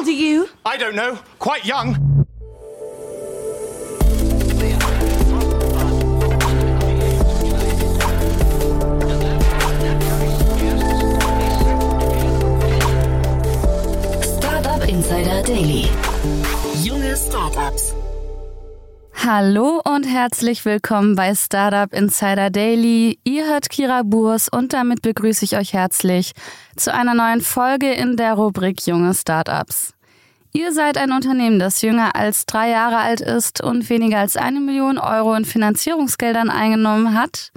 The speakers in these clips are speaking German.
old are you? I don't know. Quite young. Startup Insider Daily. Junge Startups. Hallo und herzlich willkommen bei Startup Insider Daily. Ihr hört Kira Burs und damit begrüße ich euch herzlich zu einer neuen Folge in der Rubrik Junge Startups. Ihr seid ein Unternehmen, das jünger als drei Jahre alt ist und weniger als eine Million Euro in Finanzierungsgeldern eingenommen hat,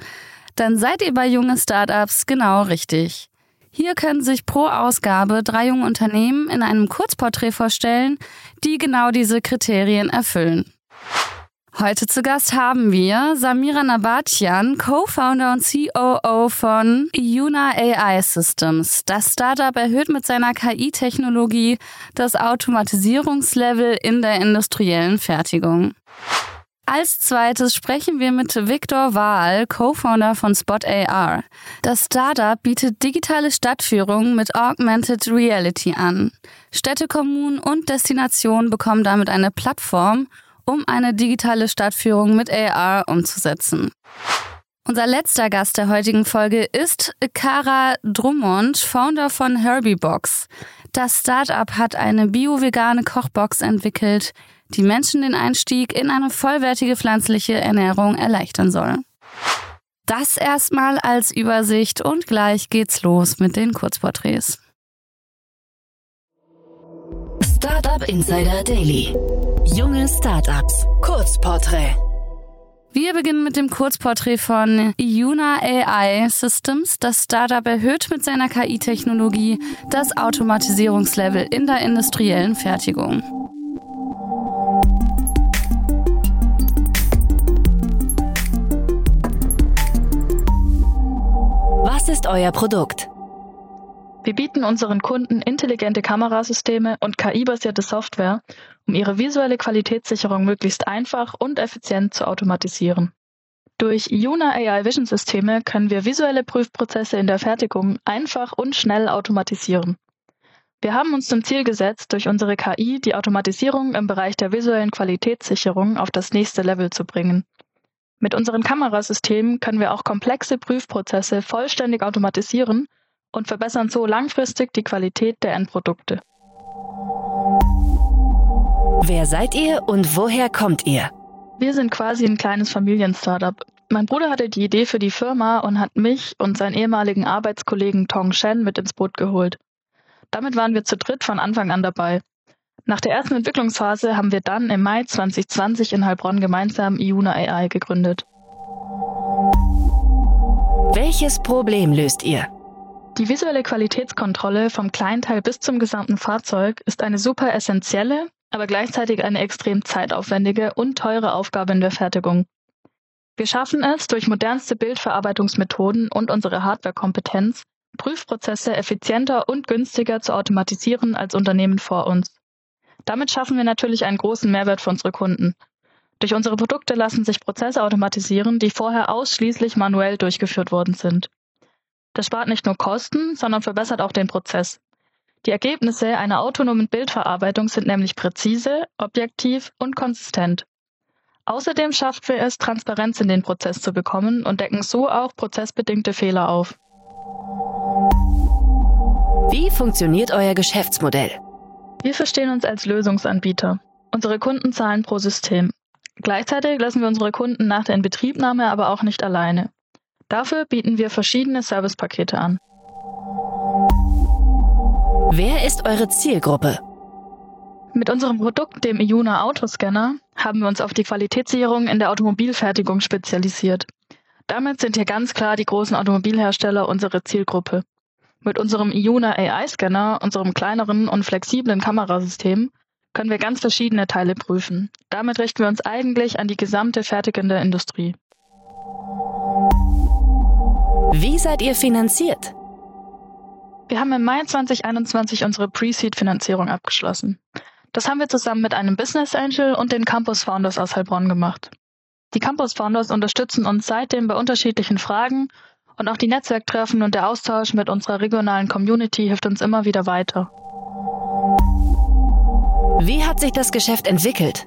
dann seid ihr bei junge Startups genau richtig. Hier können sich pro Ausgabe drei junge Unternehmen in einem Kurzporträt vorstellen, die genau diese Kriterien erfüllen. Heute zu Gast haben wir Samira Nabatian, Co-Founder und COO von Yuna AI Systems. Das Startup erhöht mit seiner KI-Technologie das Automatisierungslevel in der industriellen Fertigung. Als zweites sprechen wir mit Viktor Wahl, Co-Founder von Spot AR. Das Startup bietet digitale Stadtführung mit Augmented Reality an. Städte, Kommunen und Destinationen bekommen damit eine Plattform, um eine digitale Stadtführung mit AR umzusetzen. Unser letzter Gast der heutigen Folge ist Cara Drummond, Founder von Herbiebox. Das Startup hat eine bio-vegane Kochbox entwickelt, die Menschen den Einstieg in eine vollwertige pflanzliche Ernährung erleichtern soll. Das erstmal als Übersicht und gleich geht's los mit den Kurzporträts. Startup Insider Daily. Junge Startups. Kurzporträt. Wir beginnen mit dem Kurzporträt von Yuna AI Systems. Das Startup erhöht mit seiner KI-Technologie das Automatisierungslevel in der industriellen Fertigung. Was ist euer Produkt? Wir bieten unseren Kunden intelligente Kamerasysteme und KI-basierte Software, um ihre visuelle Qualitätssicherung möglichst einfach und effizient zu automatisieren. Durch Yuna AI Vision Systeme können wir visuelle Prüfprozesse in der Fertigung einfach und schnell automatisieren. Wir haben uns zum Ziel gesetzt, durch unsere KI die Automatisierung im Bereich der visuellen Qualitätssicherung auf das nächste Level zu bringen. Mit unseren Kamerasystemen können wir auch komplexe Prüfprozesse vollständig automatisieren und verbessern so langfristig die Qualität der Endprodukte. Wer seid ihr und woher kommt ihr? Wir sind quasi ein kleines Familien-Startup. Mein Bruder hatte die Idee für die Firma und hat mich und seinen ehemaligen Arbeitskollegen Tong Shen mit ins Boot geholt. Damit waren wir zu dritt von Anfang an dabei. Nach der ersten Entwicklungsphase haben wir dann im Mai 2020 in Heilbronn gemeinsam Iuna AI gegründet. Welches Problem löst ihr? Die visuelle Qualitätskontrolle vom Kleinteil bis zum gesamten Fahrzeug ist eine super essentielle, aber gleichzeitig eine extrem zeitaufwendige und teure Aufgabe in der Fertigung. Wir schaffen es durch modernste Bildverarbeitungsmethoden und unsere Hardwarekompetenz, Prüfprozesse effizienter und günstiger zu automatisieren als Unternehmen vor uns. Damit schaffen wir natürlich einen großen Mehrwert für unsere Kunden. Durch unsere Produkte lassen sich Prozesse automatisieren, die vorher ausschließlich manuell durchgeführt worden sind. Das spart nicht nur Kosten, sondern verbessert auch den Prozess. Die Ergebnisse einer autonomen Bildverarbeitung sind nämlich präzise, objektiv und konsistent. Außerdem schaffen wir es, Transparenz in den Prozess zu bekommen und decken so auch prozessbedingte Fehler auf. Wie funktioniert euer Geschäftsmodell? Wir verstehen uns als Lösungsanbieter. Unsere Kunden zahlen pro System. Gleichzeitig lassen wir unsere Kunden nach der Inbetriebnahme aber auch nicht alleine. Dafür bieten wir verschiedene Servicepakete an. Wer ist eure Zielgruppe? Mit unserem Produkt, dem Iuna Autoscanner, haben wir uns auf die Qualitätssicherung in der Automobilfertigung spezialisiert. Damit sind hier ganz klar die großen Automobilhersteller unsere Zielgruppe. Mit unserem Iuna AI-Scanner, unserem kleineren und flexiblen Kamerasystem, können wir ganz verschiedene Teile prüfen. Damit richten wir uns eigentlich an die gesamte fertigende Industrie. Wie seid ihr finanziert? Wir haben im Mai 2021 unsere Pre-Seed-Finanzierung abgeschlossen. Das haben wir zusammen mit einem Business Angel und den Campus Founders aus Heilbronn gemacht. Die Campus Founders unterstützen uns seitdem bei unterschiedlichen Fragen und auch die Netzwerktreffen und der Austausch mit unserer regionalen Community hilft uns immer wieder weiter. hat sich das Geschäft entwickelt?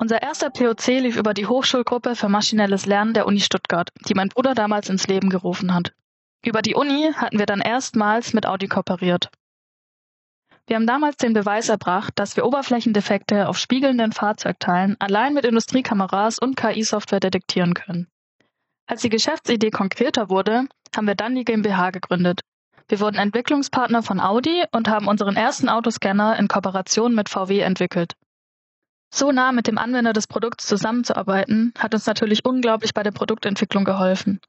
Unser erster POC lief über die Hochschulgruppe für maschinelles Lernen der Uni Stuttgart, die mein Bruder damals ins Leben gerufen hat. Über die Uni hatten wir dann erstmals mit Audi kooperiert. Wir haben damals den Beweis erbracht, dass wir Oberflächendefekte auf spiegelnden Fahrzeugteilen allein mit Industriekameras und KI-Software detektieren können. Als die Geschäftsidee konkreter wurde, haben wir dann die GmbH gegründet. Wir wurden Entwicklungspartner von Audi und haben unseren ersten Autoscanner in Kooperation mit VW entwickelt. So nah mit dem Anwender des Produkts zusammenzuarbeiten, hat uns natürlich unglaublich bei der Produktentwicklung geholfen.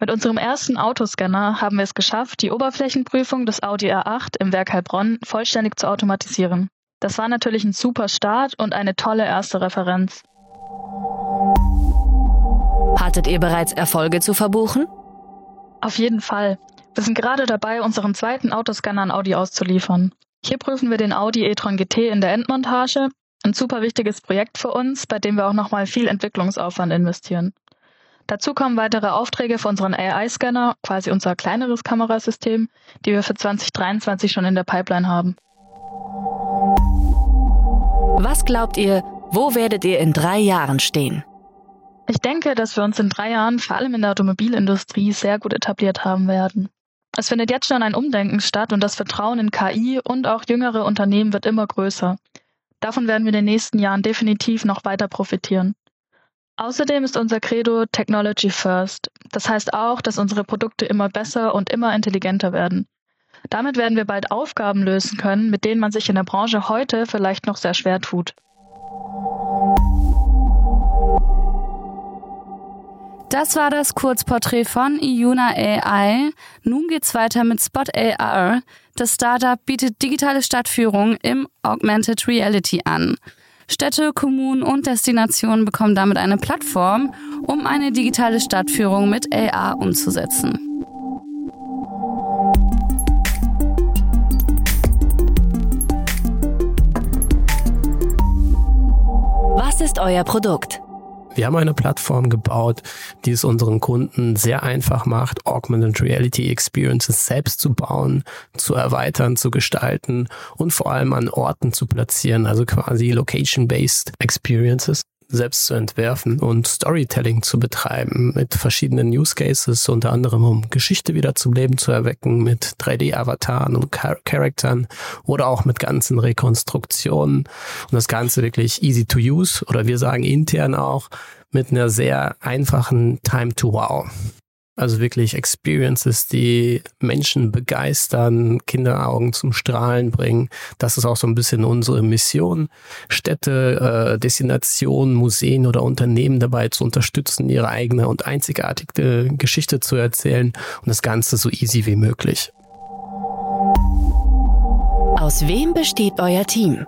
Mit unserem ersten Autoscanner haben wir es geschafft, die Oberflächenprüfung des Audi R8 im Werk Heilbronn vollständig zu automatisieren. Das war natürlich ein super Start und eine tolle erste Referenz. Hattet ihr bereits Erfolge zu verbuchen? Auf jeden Fall. Wir sind gerade dabei, unseren zweiten Autoscanner an Audi auszuliefern. Hier prüfen wir den Audi e-tron GT in der Endmontage. Ein super wichtiges Projekt für uns, bei dem wir auch nochmal viel Entwicklungsaufwand investieren. Dazu kommen weitere Aufträge für unseren AI-Scanner, quasi unser kleineres Kamerasystem, die wir für 2023 schon in der Pipeline haben. Was glaubt ihr, wo werdet ihr in drei Jahren stehen? Ich denke, dass wir uns in drei Jahren vor allem in der Automobilindustrie sehr gut etabliert haben werden. Es findet jetzt schon ein Umdenken statt und das Vertrauen in KI und auch jüngere Unternehmen wird immer größer. Davon werden wir in den nächsten Jahren definitiv noch weiter profitieren. Außerdem ist unser Credo Technology First. Das heißt auch, dass unsere Produkte immer besser und immer intelligenter werden. Damit werden wir bald Aufgaben lösen können, mit denen man sich in der Branche heute vielleicht noch sehr schwer tut. Das war das Kurzporträt von Iuna AI. Nun geht's weiter mit Spot AR. Das Startup bietet digitale Stadtführung im Augmented Reality an. Städte, Kommunen und Destinationen bekommen damit eine Plattform, um eine digitale Stadtführung mit AR umzusetzen. Was ist euer Produkt? Wir haben eine Plattform gebaut, die es unseren Kunden sehr einfach macht, Augmented Reality Experiences selbst zu bauen, zu erweitern, zu gestalten und vor allem an Orten zu platzieren, also quasi Location-Based Experiences selbst zu entwerfen und Storytelling zu betreiben mit verschiedenen Use Cases, unter anderem um Geschichte wieder zum Leben zu erwecken mit 3D-Avataren und Char Charaktern oder auch mit ganzen Rekonstruktionen und das Ganze wirklich easy to use oder wir sagen intern auch mit einer sehr einfachen Time to Wow. Also wirklich Experiences, die Menschen begeistern, Kinderaugen zum Strahlen bringen. Das ist auch so ein bisschen unsere Mission, Städte, äh, Destinationen, Museen oder Unternehmen dabei zu unterstützen, ihre eigene und einzigartige Geschichte zu erzählen und das Ganze so easy wie möglich. Aus wem besteht euer Team?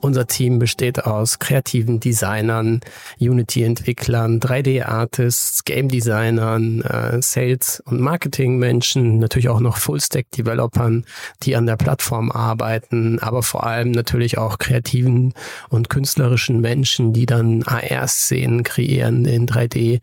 Unser Team besteht aus kreativen Designern, Unity-Entwicklern, 3D-Artists, Game-Designern, äh, Sales- und Marketing-Menschen, natürlich auch noch Full-Stack-Developern, die an der Plattform arbeiten, aber vor allem natürlich auch kreativen und künstlerischen Menschen, die dann AR-Szenen kreieren in 3D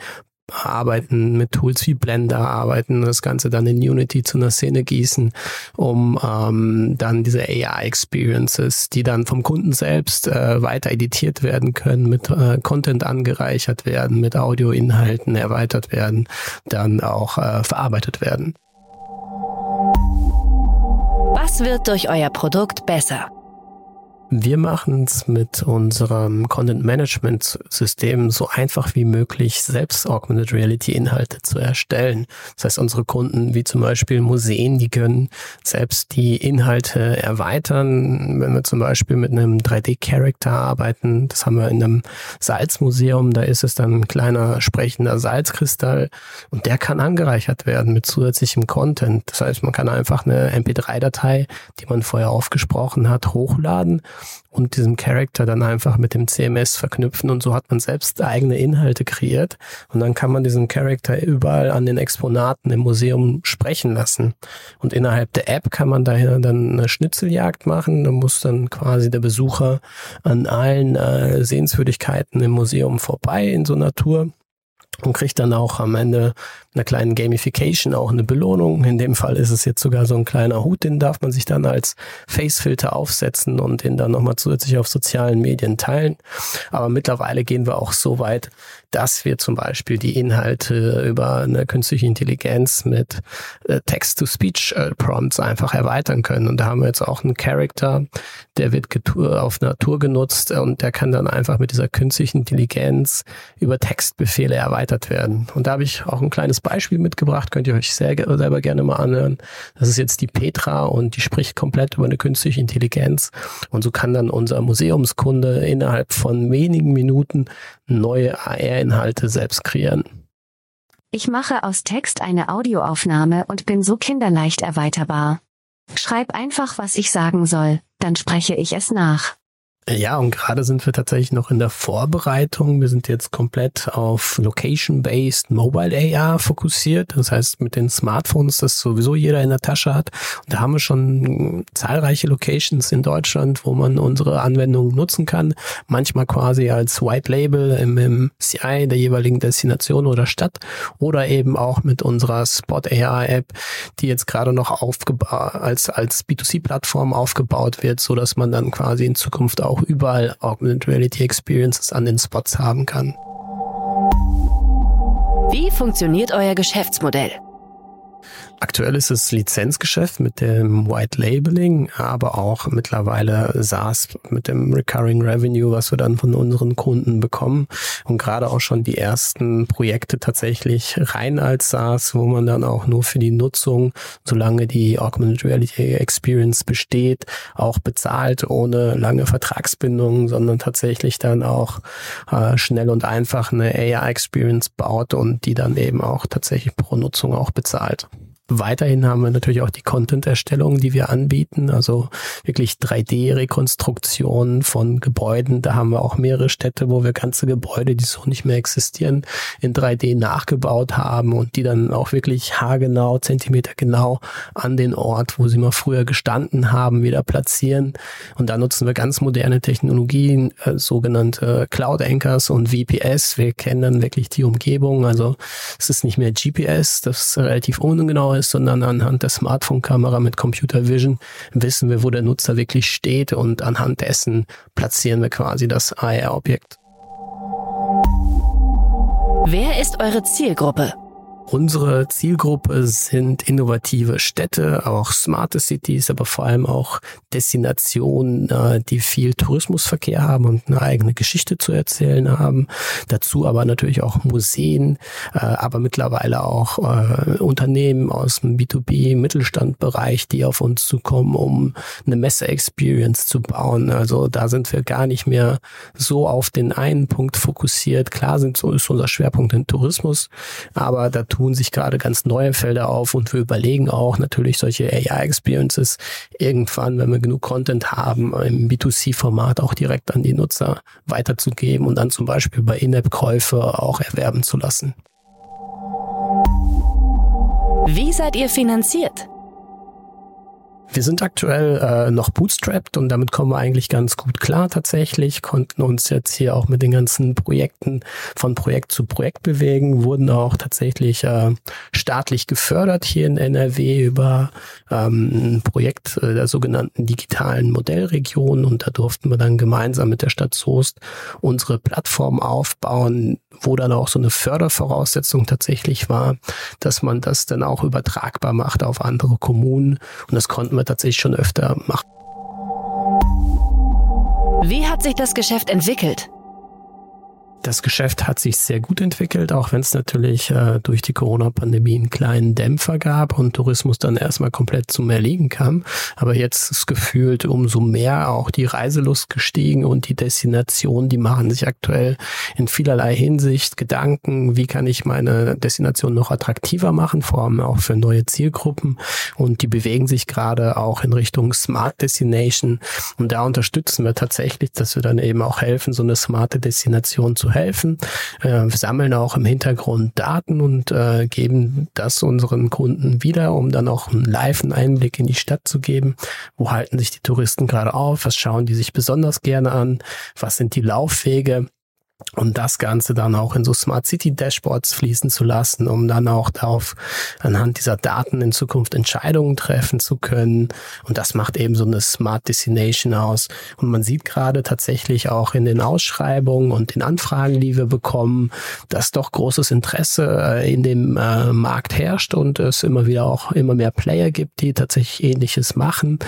arbeiten mit Tools wie Blender, arbeiten das Ganze dann in Unity zu einer Szene gießen, um ähm, dann diese AI-Experiences, die dann vom Kunden selbst äh, weiter editiert werden können, mit äh, Content angereichert werden, mit Audioinhalten erweitert werden, dann auch äh, verarbeitet werden. Was wird durch euer Produkt besser? Wir machen es mit unserem Content Management System so einfach wie möglich, selbst Augmented Reality Inhalte zu erstellen. Das heißt, unsere Kunden, wie zum Beispiel Museen, die können selbst die Inhalte erweitern. Wenn wir zum Beispiel mit einem 3D-Character arbeiten, das haben wir in einem Salzmuseum, da ist es dann ein kleiner sprechender Salzkristall und der kann angereichert werden mit zusätzlichem Content. Das heißt, man kann einfach eine MP3-Datei, die man vorher aufgesprochen hat, hochladen und diesem Character dann einfach mit dem CMS verknüpfen und so hat man selbst eigene Inhalte kreiert und dann kann man diesen Character überall an den Exponaten im Museum sprechen lassen. Und innerhalb der App kann man daher dann eine Schnitzeljagd machen, da muss dann quasi der Besucher an allen äh, Sehenswürdigkeiten im Museum vorbei in so einer Tour und kriegt dann auch am Ende einer kleinen Gamification auch eine Belohnung. In dem Fall ist es jetzt sogar so ein kleiner Hut, den darf man sich dann als Facefilter aufsetzen und den dann nochmal zusätzlich auf sozialen Medien teilen. Aber mittlerweile gehen wir auch so weit, dass wir zum Beispiel die Inhalte über eine künstliche Intelligenz mit äh, Text-to-Speech-Prompts einfach erweitern können. Und da haben wir jetzt auch einen Character, der wird auf Natur genutzt und der kann dann einfach mit dieser künstlichen Intelligenz über Textbefehle erweitert werden. Und da habe ich auch ein kleines Beispiel mitgebracht, könnt ihr euch sehr, selber gerne mal anhören. Das ist jetzt die Petra und die spricht komplett über eine künstliche Intelligenz. Und so kann dann unser Museumskunde innerhalb von wenigen Minuten neue AR-Inhalte selbst kreieren. Ich mache aus Text eine Audioaufnahme und bin so kinderleicht erweiterbar. Schreib einfach, was ich sagen soll, dann spreche ich es nach. Ja, und gerade sind wir tatsächlich noch in der Vorbereitung. Wir sind jetzt komplett auf Location-Based Mobile AR fokussiert. Das heißt, mit den Smartphones, das sowieso jeder in der Tasche hat. Und da haben wir schon zahlreiche Locations in Deutschland, wo man unsere Anwendungen nutzen kann. Manchmal quasi als White Label im, im CI der jeweiligen Destination oder Stadt oder eben auch mit unserer Spot AR App, die jetzt gerade noch aufgebaut, als, als B2C-Plattform aufgebaut wird, so dass man dann quasi in Zukunft auch auch überall Augmented Reality Experiences an den Spots haben kann. Wie funktioniert euer Geschäftsmodell? Aktuell ist es Lizenzgeschäft mit dem White Labeling, aber auch mittlerweile SaaS mit dem Recurring Revenue, was wir dann von unseren Kunden bekommen. Und gerade auch schon die ersten Projekte tatsächlich rein als SaaS, wo man dann auch nur für die Nutzung, solange die Augmented Reality Experience besteht, auch bezahlt, ohne lange Vertragsbindungen, sondern tatsächlich dann auch äh, schnell und einfach eine AR Experience baut und die dann eben auch tatsächlich pro Nutzung auch bezahlt. Weiterhin haben wir natürlich auch die Content-Erstellung, die wir anbieten, also wirklich 3D-Rekonstruktionen von Gebäuden. Da haben wir auch mehrere Städte, wo wir ganze Gebäude, die so nicht mehr existieren, in 3D nachgebaut haben und die dann auch wirklich haargenau, zentimetergenau an den Ort, wo sie mal früher gestanden haben, wieder platzieren. Und da nutzen wir ganz moderne Technologien, äh, sogenannte Cloud Anchors und VPS. Wir kennen dann wirklich die Umgebung. Also es ist nicht mehr GPS, das ist relativ ungenau ist, sondern anhand der Smartphone-Kamera mit Computer Vision wissen wir, wo der Nutzer wirklich steht und anhand dessen platzieren wir quasi das AR-Objekt. Wer ist eure Zielgruppe? Unsere Zielgruppe sind innovative Städte, auch smarte Cities, aber vor allem auch Destinationen, äh, die viel Tourismusverkehr haben und eine eigene Geschichte zu erzählen haben. Dazu aber natürlich auch Museen, äh, aber mittlerweile auch äh, Unternehmen aus dem B2B-Mittelstandbereich, die auf uns zukommen, um eine Messe-Experience zu bauen. Also da sind wir gar nicht mehr so auf den einen Punkt fokussiert. Klar sind so ist unser Schwerpunkt in Tourismus, aber da tun sich gerade ganz neue Felder auf und wir überlegen auch natürlich solche AI-Experiences irgendwann, wenn wir genug Content haben, im B2C-Format auch direkt an die Nutzer weiterzugeben und dann zum Beispiel bei In-App-Käufe auch erwerben zu lassen. Wie seid ihr finanziert? Wir sind aktuell äh, noch bootstrapped und damit kommen wir eigentlich ganz gut klar tatsächlich, konnten uns jetzt hier auch mit den ganzen Projekten von Projekt zu Projekt bewegen, wurden auch tatsächlich äh, staatlich gefördert hier in NRW über ähm, ein Projekt äh, der sogenannten digitalen Modellregion. Und da durften wir dann gemeinsam mit der Stadt Soest unsere Plattform aufbauen, wo dann auch so eine Fördervoraussetzung tatsächlich war, dass man das dann auch übertragbar macht auf andere Kommunen. Und das konnten wir tatsächlich schon öfter machen. Wie hat sich das Geschäft entwickelt? Das Geschäft hat sich sehr gut entwickelt, auch wenn es natürlich äh, durch die Corona-Pandemie einen kleinen Dämpfer gab und Tourismus dann erstmal komplett zum Erliegen kam. Aber jetzt ist gefühlt umso mehr auch die Reiselust gestiegen und die Destinationen, die machen sich aktuell in vielerlei Hinsicht Gedanken, wie kann ich meine Destination noch attraktiver machen, vor allem auch für neue Zielgruppen. Und die bewegen sich gerade auch in Richtung Smart Destination. Und da unterstützen wir tatsächlich, dass wir dann eben auch helfen, so eine smarte Destination zu helfen. Äh, wir sammeln auch im Hintergrund Daten und äh, geben das unseren Kunden wieder, um dann auch einen live Einblick in die Stadt zu geben. Wo halten sich die Touristen gerade auf? Was schauen die sich besonders gerne an? Was sind die Laufwege? Und das Ganze dann auch in so Smart City Dashboards fließen zu lassen, um dann auch darauf anhand dieser Daten in Zukunft Entscheidungen treffen zu können. Und das macht eben so eine Smart Destination aus. Und man sieht gerade tatsächlich auch in den Ausschreibungen und den Anfragen, die wir bekommen, dass doch großes Interesse äh, in dem äh, Markt herrscht und es immer wieder auch immer mehr Player gibt, die tatsächlich ähnliches machen.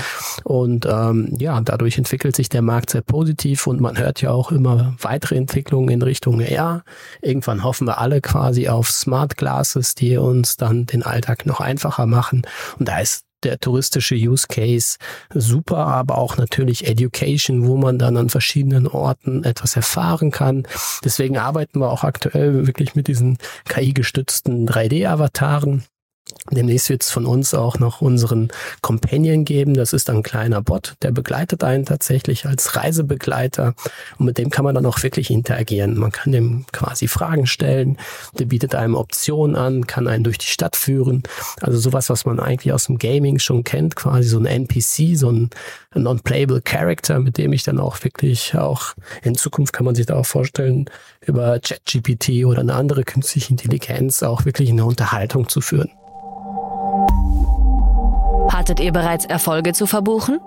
Und ähm, ja, dadurch entwickelt sich der Markt sehr positiv und man hört ja auch immer weitere Entwicklungen Entwicklung in Richtung AR. Irgendwann hoffen wir alle quasi auf Smart Glasses, die uns dann den Alltag noch einfacher machen. Und da ist der touristische Use Case super, aber auch natürlich Education, wo man dann an verschiedenen Orten etwas erfahren kann. Deswegen arbeiten wir auch aktuell wirklich mit diesen KI-gestützten 3D-Avataren. Demnächst wird es von uns auch noch unseren Companion geben. Das ist ein kleiner Bot, der begleitet einen tatsächlich als Reisebegleiter und mit dem kann man dann auch wirklich interagieren. Man kann dem quasi Fragen stellen, der bietet einem Optionen an, kann einen durch die Stadt führen. Also sowas, was man eigentlich aus dem Gaming schon kennt, quasi so ein NPC, so ein non-playable Character, mit dem ich dann auch wirklich auch in Zukunft kann man sich da auch vorstellen, über ChatGPT oder eine andere künstliche Intelligenz auch wirklich eine Unterhaltung zu führen. Hattet ihr bereits Erfolge zu verbuchen?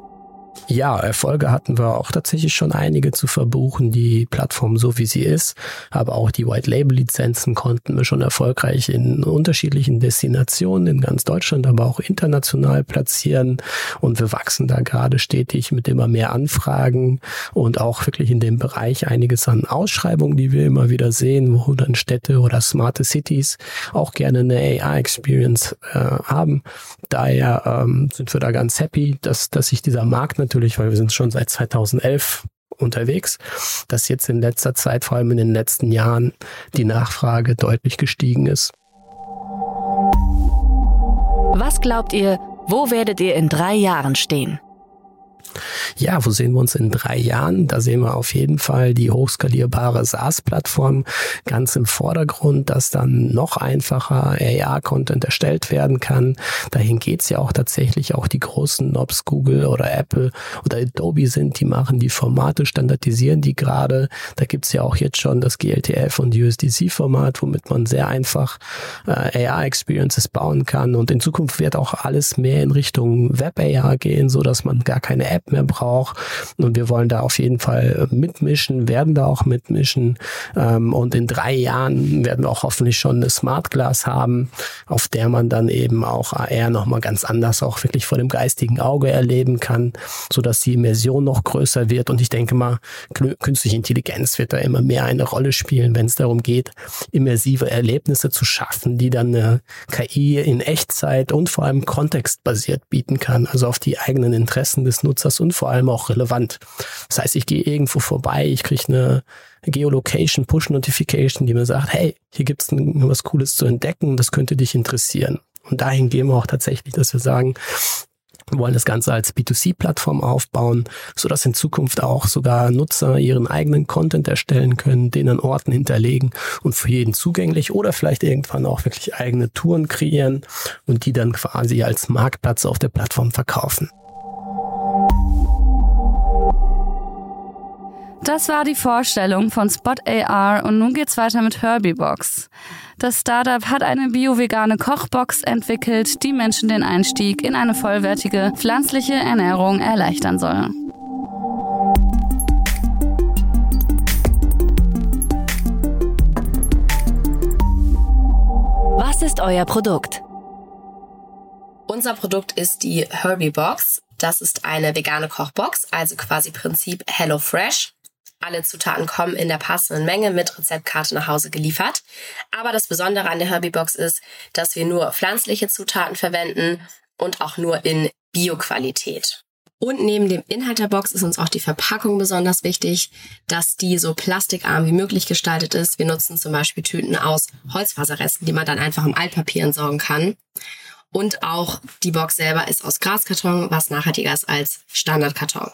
Ja, Erfolge hatten wir auch tatsächlich schon einige zu verbuchen, die Plattform so wie sie ist. Aber auch die White Label Lizenzen konnten wir schon erfolgreich in unterschiedlichen Destinationen in ganz Deutschland, aber auch international platzieren. Und wir wachsen da gerade stetig mit immer mehr Anfragen und auch wirklich in dem Bereich einiges an Ausschreibungen, die wir immer wieder sehen, wo dann Städte oder smarte Cities auch gerne eine AI-Experience äh, haben. Daher ähm, sind wir da ganz happy, dass, dass sich dieser Markt natürlich, weil wir sind schon seit 2011 unterwegs, dass jetzt in letzter Zeit, vor allem in den letzten Jahren, die Nachfrage deutlich gestiegen ist. Was glaubt ihr, wo werdet ihr in drei Jahren stehen? Ja, wo sehen wir uns in drei Jahren? Da sehen wir auf jeden Fall die hochskalierbare SaaS-Plattform ganz im Vordergrund, dass dann noch einfacher AR-Content erstellt werden kann. Dahin geht's ja auch tatsächlich. Auch die großen Nobs, Google oder Apple oder Adobe sind, die machen die Formate, standardisieren die gerade. Da gibt's ja auch jetzt schon das GLTF und USDC-Format, womit man sehr einfach äh, AR-Experiences bauen kann. Und in Zukunft wird auch alles mehr in Richtung Web-AR gehen, so dass man gar keine App mehr braucht. Und wir wollen da auf jeden Fall mitmischen, werden da auch mitmischen. Ähm, und in drei Jahren werden wir auch hoffentlich schon eine Smart Glass haben, auf der man dann eben auch AR nochmal ganz anders auch wirklich vor dem geistigen Auge erleben kann, so dass die Immersion noch größer wird. Und ich denke mal, künstliche Intelligenz wird da immer mehr eine Rolle spielen, wenn es darum geht, immersive Erlebnisse zu schaffen, die dann eine KI in Echtzeit und vor allem kontextbasiert bieten kann, also auf die eigenen Interessen des Nutzers Nutzers und vor allem auch relevant. Das heißt, ich gehe irgendwo vorbei, ich kriege eine Geolocation Push Notification, die mir sagt, hey, hier gibt's was Cooles zu entdecken, das könnte dich interessieren. Und dahin gehen wir auch tatsächlich, dass wir sagen, wir wollen das Ganze als B2C-Plattform aufbauen, so dass in Zukunft auch sogar Nutzer ihren eigenen Content erstellen können, den an Orten hinterlegen und für jeden zugänglich oder vielleicht irgendwann auch wirklich eigene Touren kreieren und die dann quasi als Marktplatz auf der Plattform verkaufen. Das war die Vorstellung von Spot AR und nun geht's weiter mit Herbie-Box. Das Startup hat eine bio-vegane Kochbox entwickelt, die Menschen den Einstieg in eine vollwertige pflanzliche Ernährung erleichtern soll. Was ist euer Produkt? Unser Produkt ist die Herbie Box. Das ist eine vegane Kochbox, also quasi Prinzip Hello Fresh. Alle Zutaten kommen in der passenden Menge mit Rezeptkarte nach Hause geliefert. Aber das Besondere an der Herbie-Box ist, dass wir nur pflanzliche Zutaten verwenden und auch nur in Bio-Qualität. Und neben dem Inhalt der Box ist uns auch die Verpackung besonders wichtig, dass die so plastikarm wie möglich gestaltet ist. Wir nutzen zum Beispiel Tüten aus Holzfaserresten, die man dann einfach im Altpapier entsorgen kann. Und auch die Box selber ist aus Graskarton, was nachhaltiger ist als Standardkarton.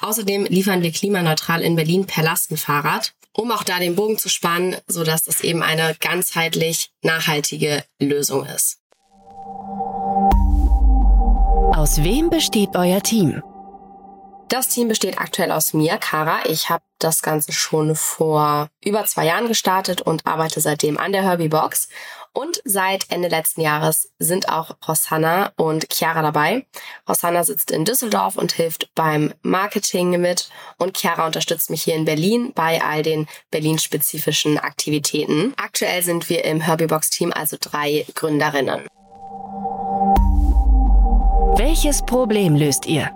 Außerdem liefern wir klimaneutral in Berlin per Lastenfahrrad, um auch da den Bogen zu spannen, so dass das eben eine ganzheitlich nachhaltige Lösung ist. Aus wem besteht euer Team? Das Team besteht aktuell aus mir, Kara. Ich habe das Ganze schon vor über zwei Jahren gestartet und arbeite seitdem an der Herbie Box. Und seit Ende letzten Jahres sind auch Rosanna und Chiara dabei. Rosanna sitzt in Düsseldorf und hilft beim Marketing mit und Chiara unterstützt mich hier in Berlin bei all den Berlin-spezifischen Aktivitäten. Aktuell sind wir im Herbie-Box-Team also drei Gründerinnen. Welches Problem löst ihr?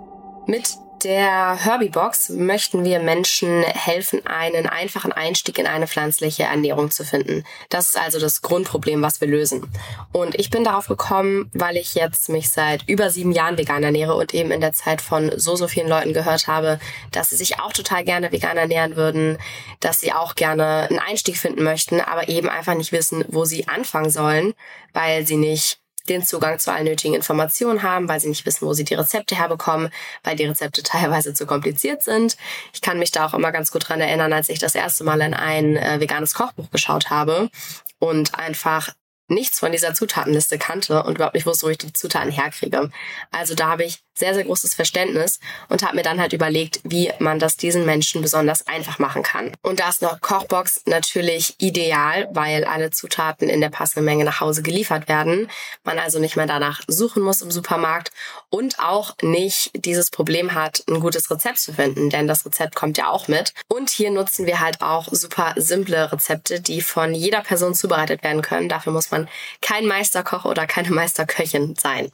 Mit der Herbie-Box möchten wir Menschen helfen, einen einfachen Einstieg in eine pflanzliche Ernährung zu finden. Das ist also das Grundproblem, was wir lösen. Und ich bin darauf gekommen, weil ich jetzt mich seit über sieben Jahren vegan ernähre und eben in der Zeit von so, so vielen Leuten gehört habe, dass sie sich auch total gerne vegan ernähren würden, dass sie auch gerne einen Einstieg finden möchten, aber eben einfach nicht wissen, wo sie anfangen sollen, weil sie nicht den Zugang zu allen nötigen Informationen haben, weil sie nicht wissen, wo sie die Rezepte herbekommen, weil die Rezepte teilweise zu kompliziert sind. Ich kann mich da auch immer ganz gut dran erinnern, als ich das erste Mal in ein äh, veganes Kochbuch geschaut habe und einfach nichts von dieser Zutatenliste kannte und überhaupt nicht wusste, wo ich die Zutaten herkriege. Also da habe ich sehr, sehr großes Verständnis und habe mir dann halt überlegt, wie man das diesen Menschen besonders einfach machen kann. Und da ist noch Kochbox natürlich ideal, weil alle Zutaten in der passenden Menge nach Hause geliefert werden. Man also nicht mehr danach suchen muss im Supermarkt und auch nicht dieses Problem hat, ein gutes Rezept zu finden, denn das Rezept kommt ja auch mit. Und hier nutzen wir halt auch super simple Rezepte, die von jeder Person zubereitet werden können. Dafür muss man kein Meisterkoch oder keine Meisterköchin sein.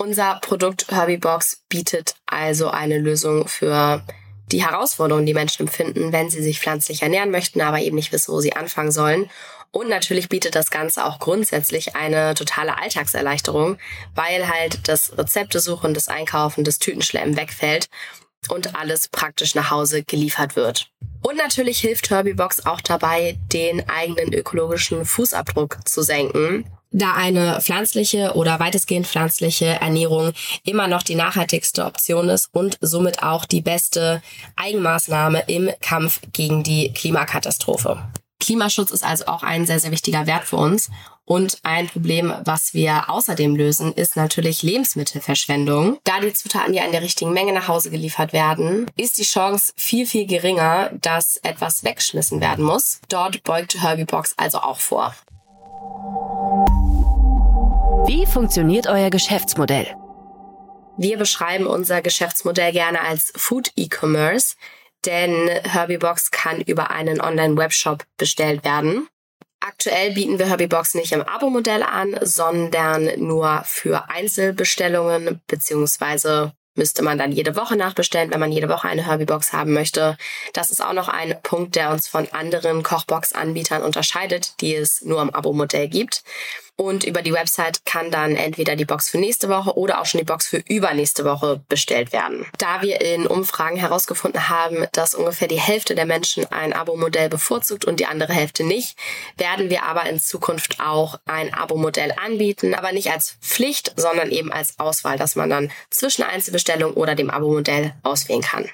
Unser Produkt Herbie-Box bietet also eine Lösung für die Herausforderungen, die Menschen empfinden, wenn sie sich pflanzlich ernähren möchten, aber eben nicht wissen, wo sie anfangen sollen. Und natürlich bietet das Ganze auch grundsätzlich eine totale Alltagserleichterung, weil halt das Rezeptesuchen, das Einkaufen, das Tütenschleppen wegfällt und alles praktisch nach Hause geliefert wird. Und natürlich hilft Herbie-Box auch dabei, den eigenen ökologischen Fußabdruck zu senken da eine pflanzliche oder weitestgehend pflanzliche Ernährung immer noch die nachhaltigste Option ist und somit auch die beste Eigenmaßnahme im Kampf gegen die Klimakatastrophe. Klimaschutz ist also auch ein sehr, sehr wichtiger Wert für uns. Und ein Problem, was wir außerdem lösen, ist natürlich Lebensmittelverschwendung. Da die Zutaten ja in der richtigen Menge nach Hause geliefert werden, ist die Chance viel, viel geringer, dass etwas weggeschmissen werden muss. Dort beugt Herbie Box also auch vor. Wie funktioniert euer Geschäftsmodell? Wir beschreiben unser Geschäftsmodell gerne als Food E-Commerce, denn Herbie-Box kann über einen Online-Webshop bestellt werden. Aktuell bieten wir Herbie-Box nicht im Abo-Modell an, sondern nur für Einzelbestellungen beziehungsweise müsste man dann jede Woche nachbestellen, wenn man jede Woche eine Herbie-Box haben möchte. Das ist auch noch ein Punkt, der uns von anderen Kochbox-Anbietern unterscheidet, die es nur im Abo-Modell gibt. Und über die Website kann dann entweder die Box für nächste Woche oder auch schon die Box für übernächste Woche bestellt werden. Da wir in Umfragen herausgefunden haben, dass ungefähr die Hälfte der Menschen ein Abo-Modell bevorzugt und die andere Hälfte nicht, werden wir aber in Zukunft auch ein Abo-Modell anbieten, aber nicht als Pflicht, sondern eben als Auswahl, dass man dann zwischen Einzelbestellung oder dem Abo-Modell auswählen kann.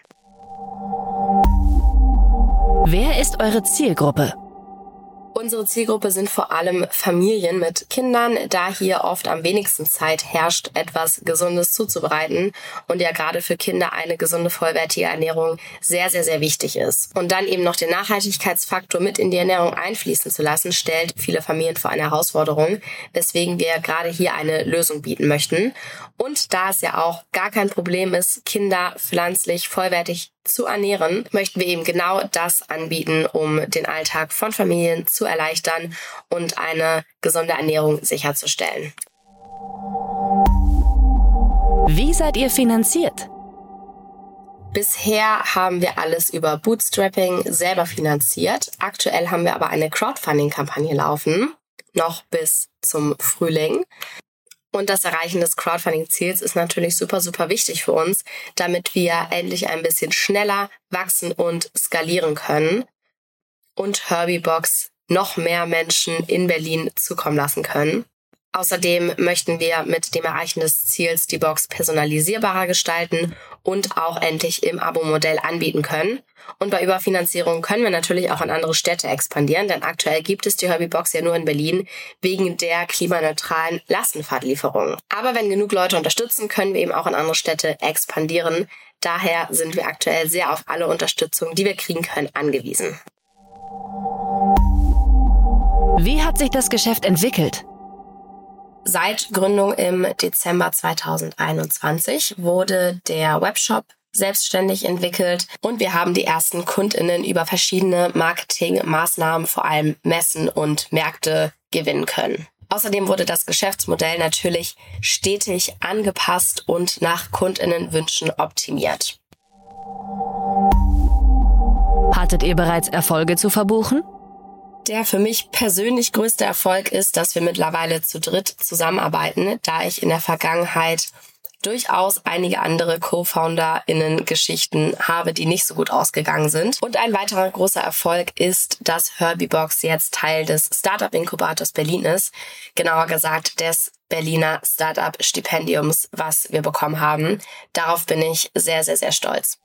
Wer ist eure Zielgruppe? Unsere Zielgruppe sind vor allem Familien mit Kindern, da hier oft am wenigsten Zeit herrscht, etwas Gesundes zuzubereiten und ja gerade für Kinder eine gesunde, vollwertige Ernährung sehr, sehr, sehr wichtig ist. Und dann eben noch den Nachhaltigkeitsfaktor mit in die Ernährung einfließen zu lassen, stellt viele Familien vor eine Herausforderung, weswegen wir gerade hier eine Lösung bieten möchten. Und da es ja auch gar kein Problem ist, Kinder pflanzlich vollwertig zu ernähren, möchten wir eben genau das anbieten, um den Alltag von Familien zu erleichtern und eine gesunde Ernährung sicherzustellen. Wie seid ihr finanziert? Bisher haben wir alles über Bootstrapping selber finanziert. Aktuell haben wir aber eine Crowdfunding-Kampagne laufen, noch bis zum Frühling. Und das Erreichen des Crowdfunding-Ziels ist natürlich super, super wichtig für uns, damit wir endlich ein bisschen schneller wachsen und skalieren können und Herbie Box noch mehr Menschen in Berlin zukommen lassen können. Außerdem möchten wir mit dem Erreichen des Ziels die Box personalisierbarer gestalten und auch endlich im Abo-Modell anbieten können. Und bei Überfinanzierung können wir natürlich auch in andere Städte expandieren, denn aktuell gibt es die Herbie-Box ja nur in Berlin wegen der klimaneutralen Lastenfahrtlieferung. Aber wenn genug Leute unterstützen, können wir eben auch in andere Städte expandieren. Daher sind wir aktuell sehr auf alle Unterstützung, die wir kriegen können, angewiesen. Wie hat sich das Geschäft entwickelt? Seit Gründung im Dezember 2021 wurde der Webshop selbstständig entwickelt und wir haben die ersten Kundinnen über verschiedene Marketingmaßnahmen, vor allem Messen und Märkte gewinnen können. Außerdem wurde das Geschäftsmodell natürlich stetig angepasst und nach Kundinnenwünschen optimiert. Hattet ihr bereits Erfolge zu verbuchen? Der für mich persönlich größte Erfolg ist, dass wir mittlerweile zu dritt zusammenarbeiten, da ich in der Vergangenheit durchaus einige andere Co-FounderInnen-Geschichten habe, die nicht so gut ausgegangen sind. Und ein weiterer großer Erfolg ist, dass Herbie-Box jetzt Teil des Startup-Inkubators Berlin ist. Genauer gesagt des Berliner Startup-Stipendiums, was wir bekommen haben. Darauf bin ich sehr, sehr, sehr stolz.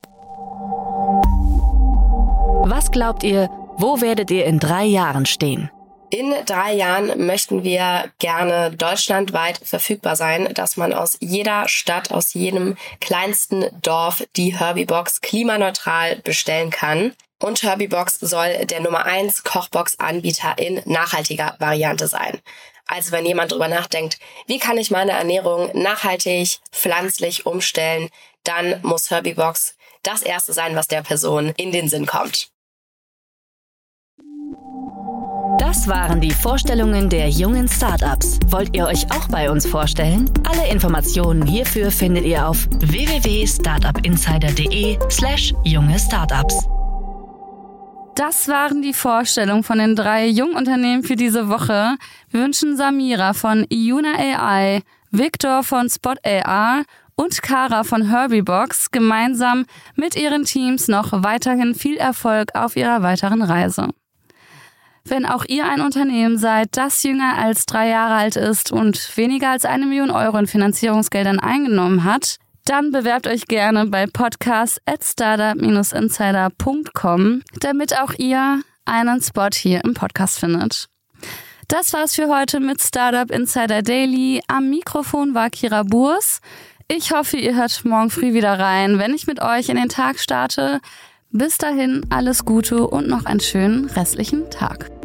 Was glaubt ihr, wo werdet ihr in drei Jahren stehen? In drei Jahren möchten wir gerne deutschlandweit verfügbar sein, dass man aus jeder Stadt, aus jedem kleinsten Dorf die Herbie-Box klimaneutral bestellen kann. Und Herbie-Box soll der Nummer eins Kochbox-Anbieter in nachhaltiger Variante sein. Also wenn jemand drüber nachdenkt, wie kann ich meine Ernährung nachhaltig, pflanzlich umstellen, dann muss Herbie-Box das erste sein, was der Person in den Sinn kommt. Das waren die Vorstellungen der jungen Startups. Wollt ihr euch auch bei uns vorstellen? Alle Informationen hierfür findet ihr auf www.startupinsider.de/slash junge Startups. Das waren die Vorstellungen von den drei Jungunternehmen für diese Woche. Wir wünschen Samira von Iuna AI, Victor von Spot AR und Kara von Herbie-Box gemeinsam mit ihren Teams noch weiterhin viel Erfolg auf ihrer weiteren Reise. Wenn auch ihr ein Unternehmen seid, das jünger als drei Jahre alt ist und weniger als eine Million Euro in Finanzierungsgeldern eingenommen hat, dann bewerbt euch gerne bei podcast at startup-insider.com, damit auch ihr einen Spot hier im Podcast findet. Das war's für heute mit Startup Insider Daily. Am Mikrofon war Kira Burs. Ich hoffe, ihr hört morgen früh wieder rein, wenn ich mit euch in den Tag starte. Bis dahin alles Gute und noch einen schönen restlichen Tag.